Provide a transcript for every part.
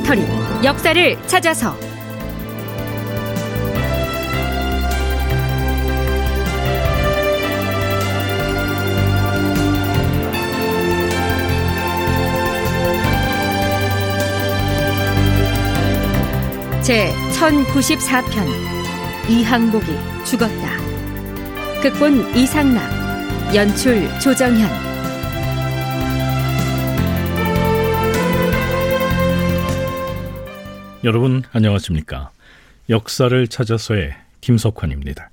다큐멘터리 역사를 찾아서 제 1094편 이항복이 죽었다. 극본 이상락 연출 조정현 여러분 안녕하십니까? 역사를 찾아서의 김석환입니다.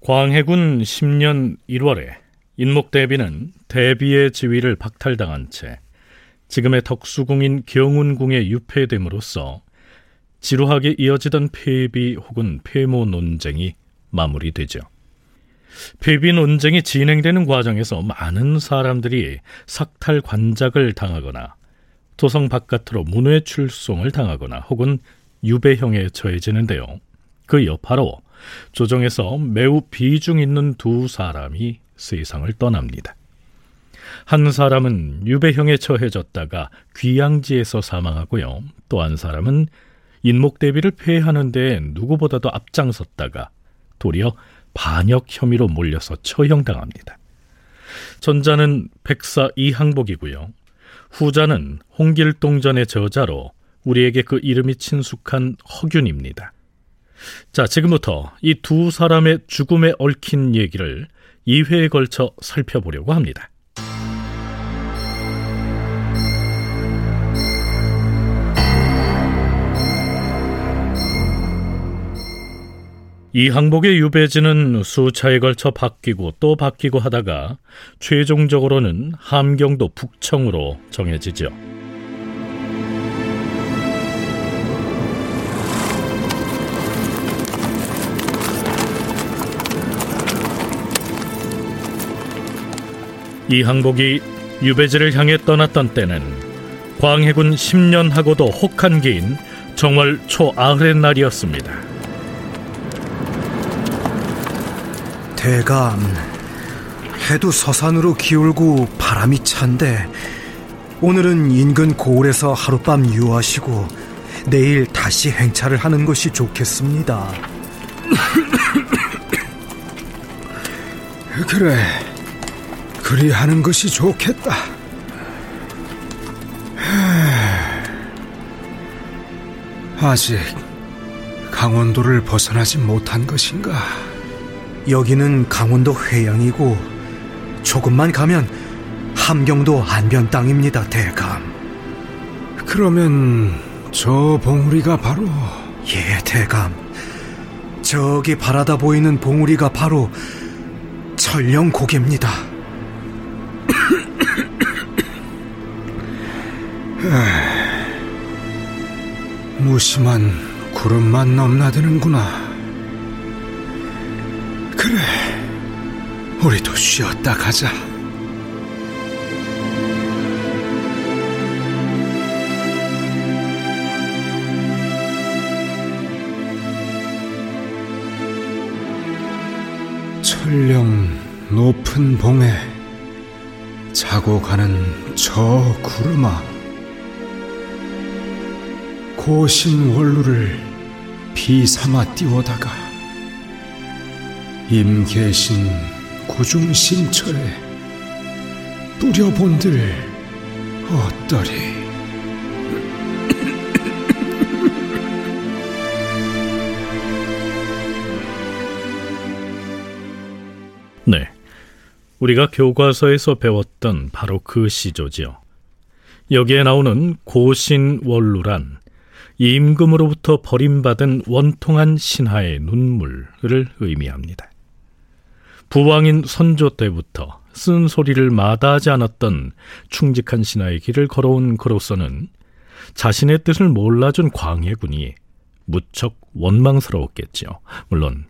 광해군 10년 1월에 인목대비는 대비의 지위를 박탈당한 채 지금의 덕수궁인 경운궁에 유폐됨으로써 지루하게 이어지던 폐비 혹은 폐모 논쟁이 마무리되죠. 폐비 논쟁이 진행되는 과정에서 많은 사람들이 삭탈 관작을 당하거나 도성 바깥으로 문외 출송을 당하거나 혹은 유배형에 처해지는데요. 그 여파로 조정에서 매우 비중 있는 두 사람이 세상을 떠납니다. 한 사람은 유배형에 처해졌다가 귀양지에서 사망하고요. 또 한 사람은 인목 대비를 폐하는데 누구보다도 앞장섰다가 도리어 반역 혐의로 몰려서 처형당합니다. 전자는 백사 이항복이고요. 후자는 홍길동전의 저자로 우리에게 그 이름이 친숙한 허균입니다. 자, 지금부터 이 두 사람의 죽음에 얽힌 얘기를 2회에 걸쳐 살펴보려고 합니다. 이 항복의 유배지는 수차에 걸쳐 바뀌고 또 바뀌고 하다가 최종적으로는 함경도 북청으로 정해지죠. 이 항복이 유배지를 향해 떠났던 때는 광해군 10년하고도 혹한 기인 정월 초아흐의 날이었습니다. 대감, 해도 서산으로 기울고 바람이 찬데 오늘은 인근 고을에서 하룻밤 유하시고 내일 다시 행차를 하는 것이 좋겠습니다. 그래, 그리하는 것이 좋겠다. 아직 강원도를 벗어나지 못한 것인가? 여기는 강원도 회양이고 조금만 가면 함경도 안변 땅입니다, 대감. 그러면 저 봉우리가 바로 예, 대감. 저기 바라다 보이는 봉우리가 바로 천령 고개입니다. 무심한 구름만 넘나드는구나. 우리도 쉬었다 가자. 철령 높은 봉에 자고 가는 저 구름아 고신 원루를 비삼아 띄워다가 임계신 구중신철에 뿌려본들 어떠리 네. 우리가 교과서에서 배웠던 바로 그 시조지요. 여기에 나오는 고신원루란 임금으로부터 버림받은 원통한 신하의 눈물을 의미합니다. 부왕인 선조 때부터 쓴소리를 마다하지 않았던 충직한 신하의 길을 걸어온 그로서는 자신의 뜻을 몰라준 광해군이 무척 원망스러웠겠죠. 물론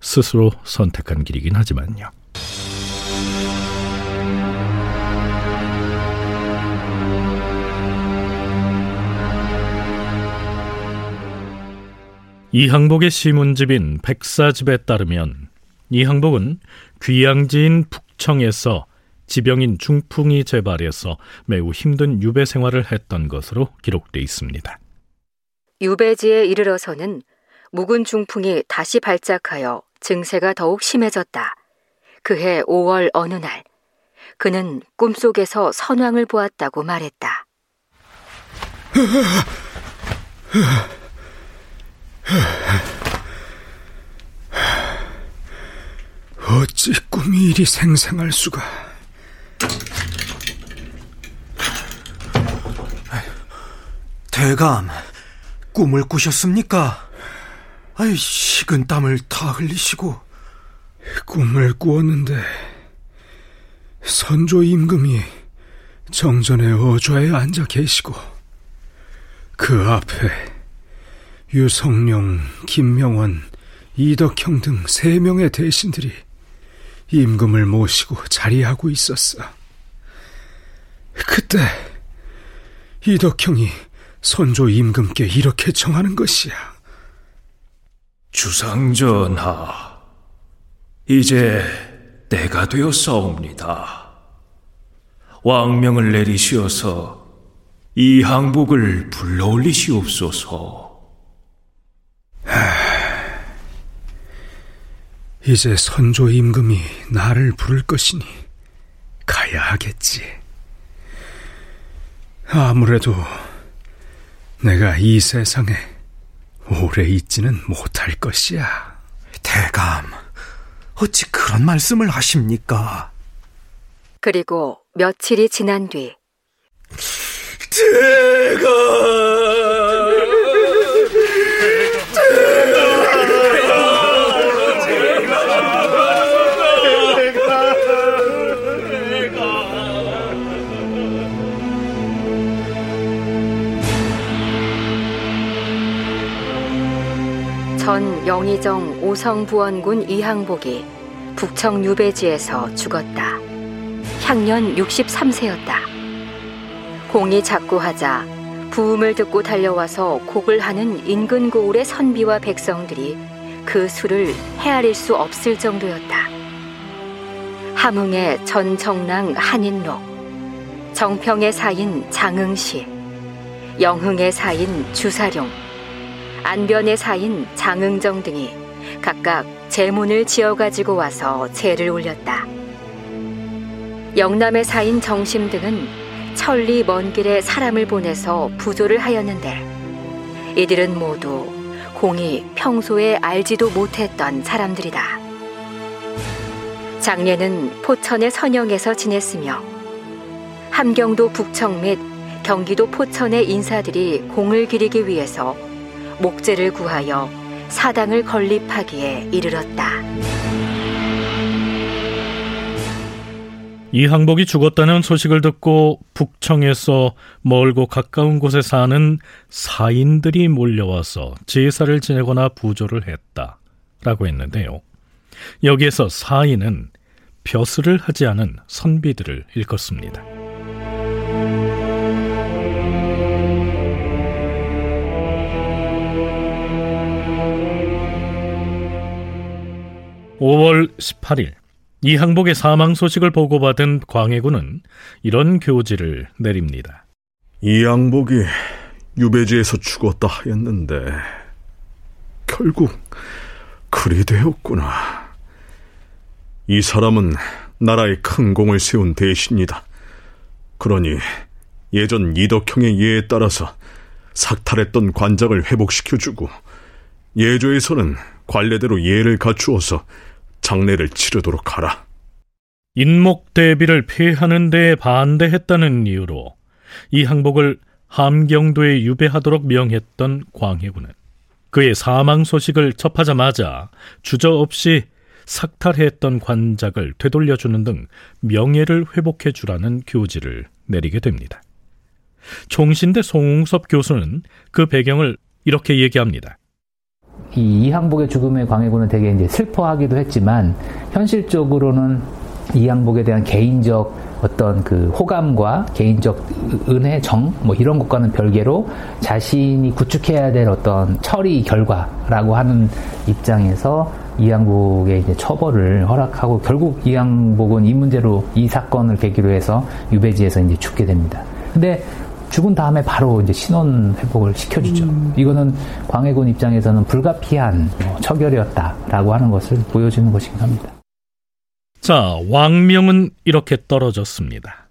스스로 선택한 길이긴 하지만요. 이 항복의 시문집인 백사집에 따르면 이 항복은 귀양지인 북청에서 지병인 중풍이 재발해서 매우 힘든 유배 생활을 했던 것으로 기록돼 있습니다. 유배지에 이르러서는 묵은 중풍이 다시 발작하여 증세가 더욱 심해졌다. 그해 5월 어느 날 그는 꿈속에서 선왕을 보았다고 말했다. 어찌 꿈이 이리 생생할 수가. 대감, 꿈을 꾸셨습니까? 아이, 식은 땀을 다 흘리시고. 꿈을 꾸었는데, 선조 임금이 정전의 어좌에 앉아 계시고, 그 앞에 유성룡, 김명원, 이덕형 등 세 명의 대신들이 임금을 모시고 자리하고 있었어. 그때 이덕형이 선조 임금께 이렇게 정하는 것이야. 주상전하, 이제 때가 되었사옵니다. 왕명을 내리시어서 이 항복을 불러올리시옵소서. 이제 선조 임금이 나를 부를 것이니 가야 하겠지. 아무래도 내가 이 세상에 오래 있지는 못할 것이야. 대감, 어찌 그런 말씀을 하십니까? 그리고 며칠이 지난 뒤 대가 영의정 오성부원군 이항복이 북청 유배지에서 죽었다. 향년 63세였다. 공이 작고 하자 부음을 듣고 달려와서 곡을 하는 인근 고을의 선비와 백성들이 그 수를 헤아릴 수 없을 정도였다. 함흥의 전정랑 한인록, 정평의 사인 장응시, 영흥의 사인 주사룡, 안변의 사인 장응정 등이 각각 제문을 지어가지고 와서 제를 올렸다. 영남의 사인 정심 등은 천리 먼 길에 사람을 보내서 부조를 하였는데 이들은 모두 공이 평소에 알지도 못했던 사람들이다. 장례는 포천의 선영에서 지냈으며 함경도 북청 및 경기도 포천의 인사들이 공을 기리기 위해서 목재를 구하여 사당을 건립하기에 이르렀다. 이 항복이 죽었다는 소식을 듣고 북청에서 멀고 가까운 곳에 사는 사인들이 몰려와서 제사를 지내거나 부조를 했다 라고 했는데요. 여기에서 사인은 벼슬을 하지 않은 선비들을 일컫습니다. 5월 18일 이 항복의 사망 소식을 보고받은 광해군은 이런 교지를 내립니다. 이 항복이 유배지에서 죽었다 하였는데 결국 그리 되었구나. 이 사람은 나라에 큰 공을 세운 대신이다. 그러니 예전 이덕형의 예에 따라서 삭탈했던 관작을 회복시켜주고 예조에서는 관례대로 예를 갖추어서 장례를 치르도록 하라. 인목 대비를 폐하는 데 반대했다는 이유로 이 항복을 함경도에 유배하도록 명했던 광해군은 그의 사망 소식을 접하자마자 주저없이 삭탈했던 관작을 되돌려주는 등 명예를 회복해 주라는 교지를 내리게 됩니다. 총신대 송웅섭 교수는 그 배경을 이렇게 얘기합니다. 이 이항복의 죽음에 광해군은 되게 이제 슬퍼하기도 했지만 현실적으로는 이항복에 대한 개인적 어떤 그 호감과 개인적 은혜, 정, 뭐 이런 것과는 별개로 자신이 구축해야 될 어떤 처리 결과라고 하는 입장에서 이양복의 이제 처벌을 허락하고 결국 이양복은 이 문제로 이 사건을 계기로 해서 유배지에서 이제 죽게 됩니다. 근데 죽은 다음에 바로 이제 신원 회복을 시켜주죠. 음. 이거는 광해군 입장에서는 불가피한 뭐 처결이었다라고 하는 것을 보여주는 것이긴 합니다. 자, 왕명은 이렇게 떨어졌습니다.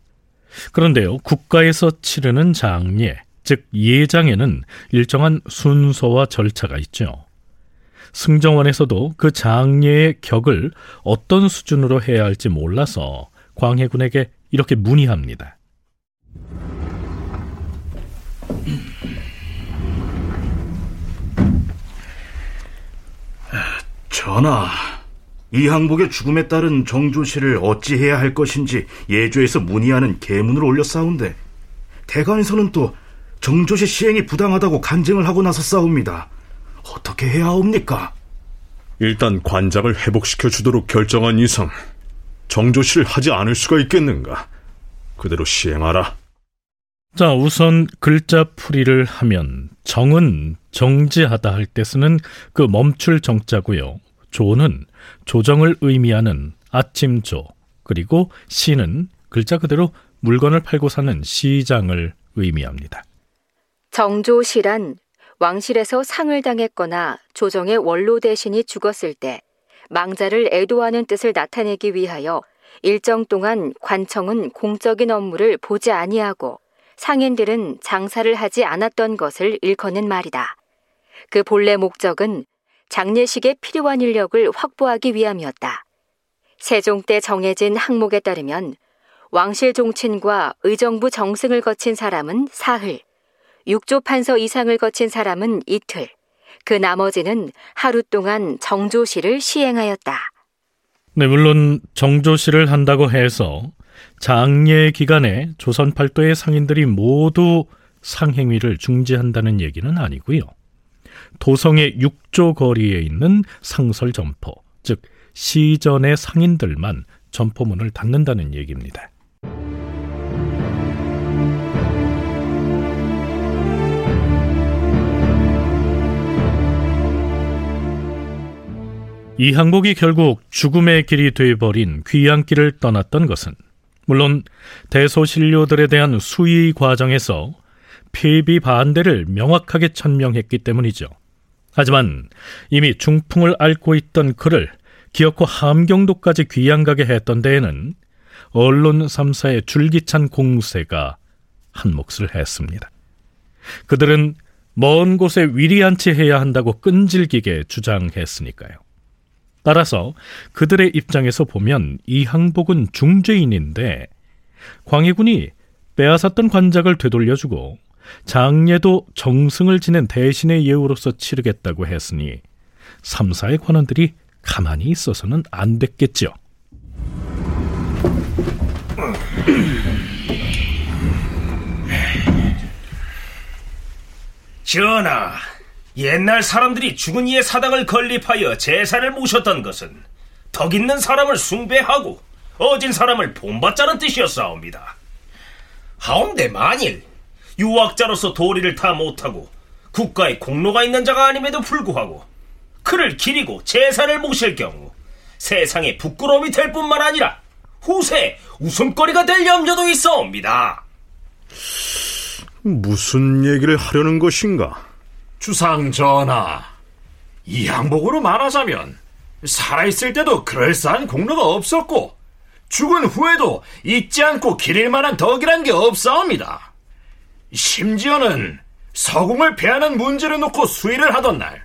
그런데요, 국가에서 치르는 장례, 즉 예장에는 일정한 순서와 절차가 있죠. 승정원에서도 그 장례의 격을 어떤 수준으로 해야 할지 몰라서 광해군에게 이렇게 문의합니다. 전하, 이항복의 죽음에 따른 정조씨를 어찌해야 할 것인지 예조에서 문의하는 계문을 올렸사온데 대관에서는 또 정조씨 시행이 부당하다고 간증을 하고 나서 싸웁니다. 어떻게 해야 합니까? 일단 관작을 회복시켜 주도록 결정한 이상 정조씨를 하지 않을 수가 있겠는가? 그대로 시행하라. 자, 우선 글자 풀이를 하면 정은 정지하다 할 때 쓰는 그 멈출 정자고요. 조는 조정을 의미하는 아침조, 그리고 시는 글자 그대로 물건을 팔고 사는 시장을 의미합니다. 정조시란 왕실에서 상을 당했거나 조정의 원로 대신이 죽었을 때 망자를 애도하는 뜻을 나타내기 위하여 일정 동안 관청은 공적인 업무를 보지 아니하고 상인들은 장사를 하지 않았던 것을 일컫는 말이다. 그 본래 목적은 장례식에 필요한 인력을 확보하기 위함이었다. 세종 때 정해진 항목에 따르면 왕실 종친과 의정부 정승을 거친 사람은 사흘, 육조 판서 이상을 거친 사람은 이틀, 그 나머지는 하루 동안 정조시를 시행하였다. 네, 물론 정조시를 한다고 해서 장례 기간에 조선 팔도의 상인들이 모두 상행위를 중지한다는 얘기는 아니고요. 도성의 육조 거리에 있는 상설 점포, 즉 시전의 상인들만 점포문을 닫는다는 얘기입니다. 이 항복이 결국 죽음의 길이 돼버린 귀양길을 떠났던 것은 물론 대소신료들에 대한 수의 과정에서 폐비 반대를 명확하게 천명했기 때문이죠. 하지만 이미 중풍을 앓고 있던 그를 기어코 함경도까지 귀양가게 했던 데에는 언론 3사의 줄기찬 공세가 한 몫을 했습니다. 그들은 먼 곳에 위리안치 해야 한다고 끈질기게 주장했으니까요. 따라서 그들의 입장에서 보면 이 항복은 중죄인인데 광해군이 빼앗았던 관작을 되돌려주고 장례도 정승을 지낸 대신의 예우로서 치르겠다고 했으니 삼사의 관원들이 가만히 있어서는 안 됐겠죠. 전하, 옛날 사람들이 죽은 이의 사당을 건립하여 제사를 모셨던 것은 덕 있는 사람을 숭배하고 어진 사람을 본받자는 뜻이었사옵니다. 하운데 만일 유학자로서 도리를 다 못하고 국가에 공로가 있는 자가 아님에도 불구하고 그를 기리고 제사를 모실 경우 세상에 부끄러움이 될 뿐만 아니라 후세 웃음거리가 될 염려도 있어옵니다. 무슨 얘기를 하려는 것인가? 주상 전하, 이 항복으로 말하자면 살아있을 때도 그럴싸한 공로가 없었고 죽은 후에도 잊지 않고 기릴 만한 덕이란 게 없사옵니다. 심지어는 서궁을 배하는 문제를 놓고 수의를 하던 날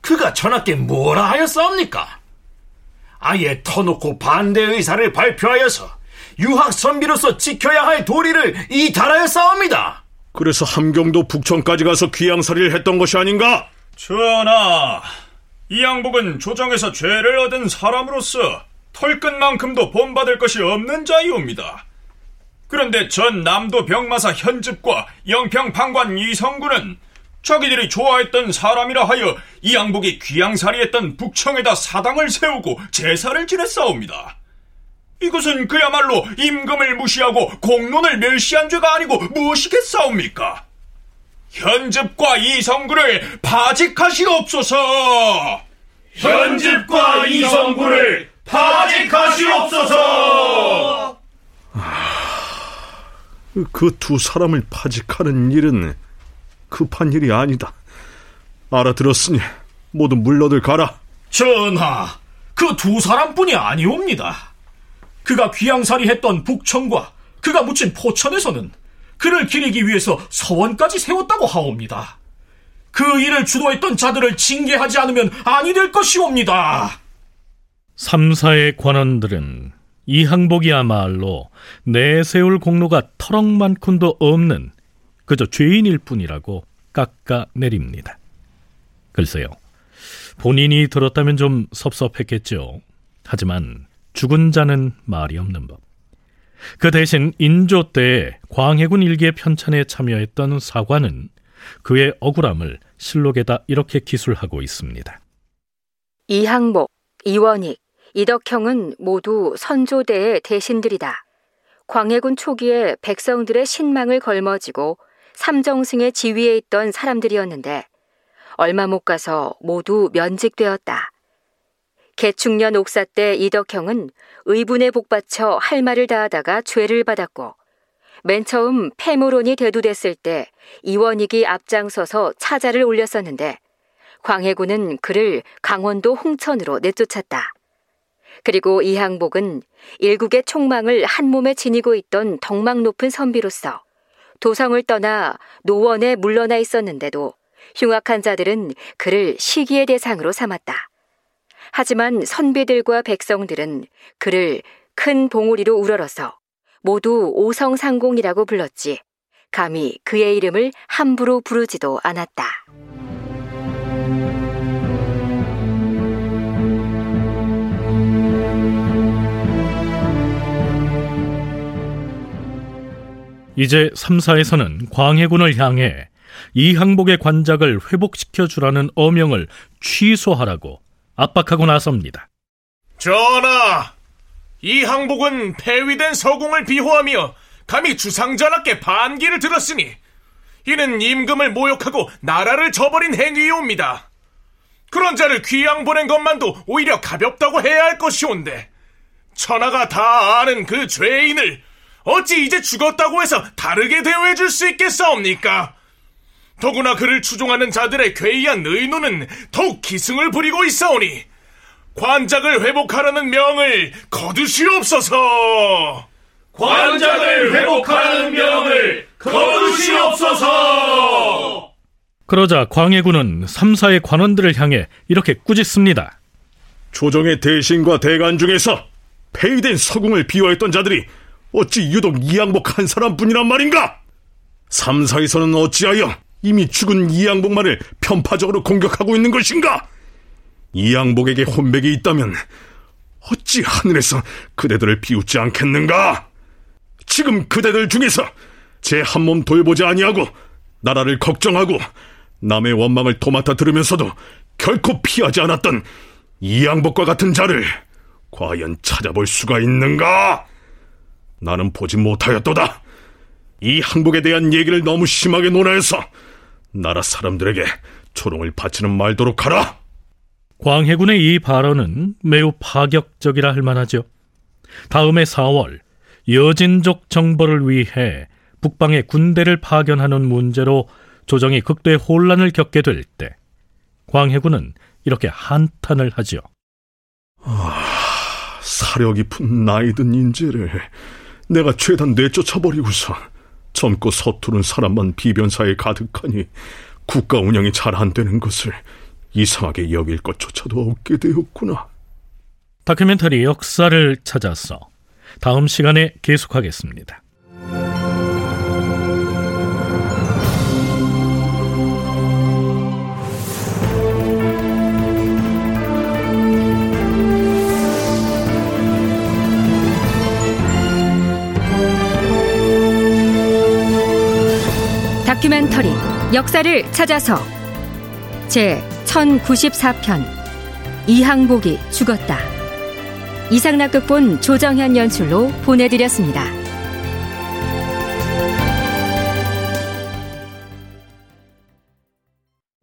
그가 전하께 뭐라 하였사옵니까? 아예 터놓고 반대 의사를 발표하여서 유학 선비로서 지켜야 할 도리를 이달하였사옵니다. 그래서 함경도 북천까지 가서 귀양살이를 했던 것이 아닌가? 전하, 이 양복은 조정에서 죄를 얻은 사람으로서 털끝만큼도 본받을 것이 없는 자이옵니다. 그런데 전 남도 병마사 현집과 영평 방관 이성군은 자기들이 좋아했던 사람이라 하여 이 양복이 귀양살이했던 북청에다 사당을 세우고 제사를 지냈사옵니다. 이것은 그야말로 임금을 무시하고 공론을 멸시한 죄가 아니고 무엇이겠사옵니까? 현집과 이성구를 파직하시옵소서! 현집과 이성구를 파직하시옵소서. 그 두 사람을 파직하는 일은 급한 일이 아니다. 알아들었으니 모두 물러들 가라. 전하, 그 두 사람뿐이 아니옵니다. 그가 귀양살이 했던 북천과 그가 묻힌 포천에서는 그를 기리기 위해서 서원까지 세웠다고 하옵니다. 그 일을 주도했던 자들을 징계하지 않으면 아니 될 것이옵니다. 삼사의 관원들은 이 항복이야말로 내세울 공로가 터럭만큼도 없는 그저 죄인일 뿐이라고 깎아내립니다. 글쎄요. 본인이 들었다면 좀 섭섭했겠죠. 하지만 죽은 자는 말이 없는 법. 그 대신 인조 때 광해군 일기의 편찬에 참여했던 사관은 그의 억울함을 실록에다 이렇게 기술하고 있습니다. 이항복, 이원익, 이덕형은 모두 선조대의 대신들이다. 광해군 초기에 백성들의 신망을 걸머지고 삼정승의 지위에 있던 사람들이었는데 얼마 못 가서 모두 면직되었다. 개축년 옥사 때 이덕형은 의분에 복받쳐 할 말을 다하다가 죄를 받았고 맨 처음 폐무론이 대두됐을 때 이원익이 앞장서서 차자를 올렸었는데 광해군은 그를 강원도 홍천으로 내쫓았다. 그리고 이항복은 일국의 총망을 한 몸에 지니고 있던 덕망 높은 선비로서 도성을 떠나 노원에 물러나 있었는데도 흉악한 자들은 그를 시기의 대상으로 삼았다. 하지만 선비들과 백성들은 그를 큰 봉우리로 우러러서 모두 오성상공이라고 불렀지 감히 그의 이름을 함부로 부르지도 않았다. 이제 3, 4에서는 광해군을 향해 이 항복의 관작을 회복시켜 주라는 어명을 취소하라고 압박하고 나섭니다. 전하, 이 항복은 폐위된 서궁을 비호하며 감히 주상전하께 반기를 들었으니 이는 임금을 모욕하고 나라를 저버린 행위이옵니다. 그런 자를 귀양 보낸 것만도 오히려 가볍다고 해야 할 것이온데 천하가 다 아는 그 죄인을 어찌 이제 죽었다고 해서 다르게 대우해 줄 수 있겠사옵니까? 더구나 그를 추종하는 자들의 괴이한 의논은 더욱 기승을 부리고 있사오니 관작을 회복하라는 명을 거두시옵소서. 관작을 회복하라는 명을 거두시옵소서. 그러자 광해군은 3, 4의 관원들을 향해 이렇게 꾸짖습니다. 조정의 대신과 대관 중에서 폐위된 서궁을 비호했던 자들이 어찌 유독 이양복 한 사람뿐이란 말인가? 3, 4에서는 어찌하여 이미 죽은 이양복만을 편파적으로 공격하고 있는 것인가? 이양복에게 혼백이 있다면 어찌 하늘에서 그대들을 비웃지 않겠는가? 지금 그대들 중에서 제 한 몸 돌보지 아니하고 나라를 걱정하고 남의 원망을 도맡아 들으면서도 결코 피하지 않았던 이양복과 같은 자를 과연 찾아볼 수가 있는가? 나는 보지 못하였도다. 이 항복에 대한 얘기를 너무 심하게 논하여서 나라 사람들에게 초롱을 바치는 말도록 하라. 광해군의 이 발언은 매우 파격적이라 할 만하죠. 다음해 4월 여진족 정벌을 위해 북방에 군대를 파견하는 문제로 조정이 극도의 혼란을 겪게 될 때 광해군은 이렇게 한탄을 하지요. 아, 사려 깊은 나이든 인재를 내가 죄다 내쫓아버리고서 젊고 서투른 사람만 비변사에 가득하니 국가 운영이 잘 안 되는 것을 이상하게 여길 것조차도 없게 되었구나. 다큐멘터리 역사를 찾아서 다음 시간에 계속하겠습니다. 다큐멘터리 역사를 찾아서 제 1094편 이항복이 죽었다. 이상락극본 조정현 연출로 보내드렸습니다.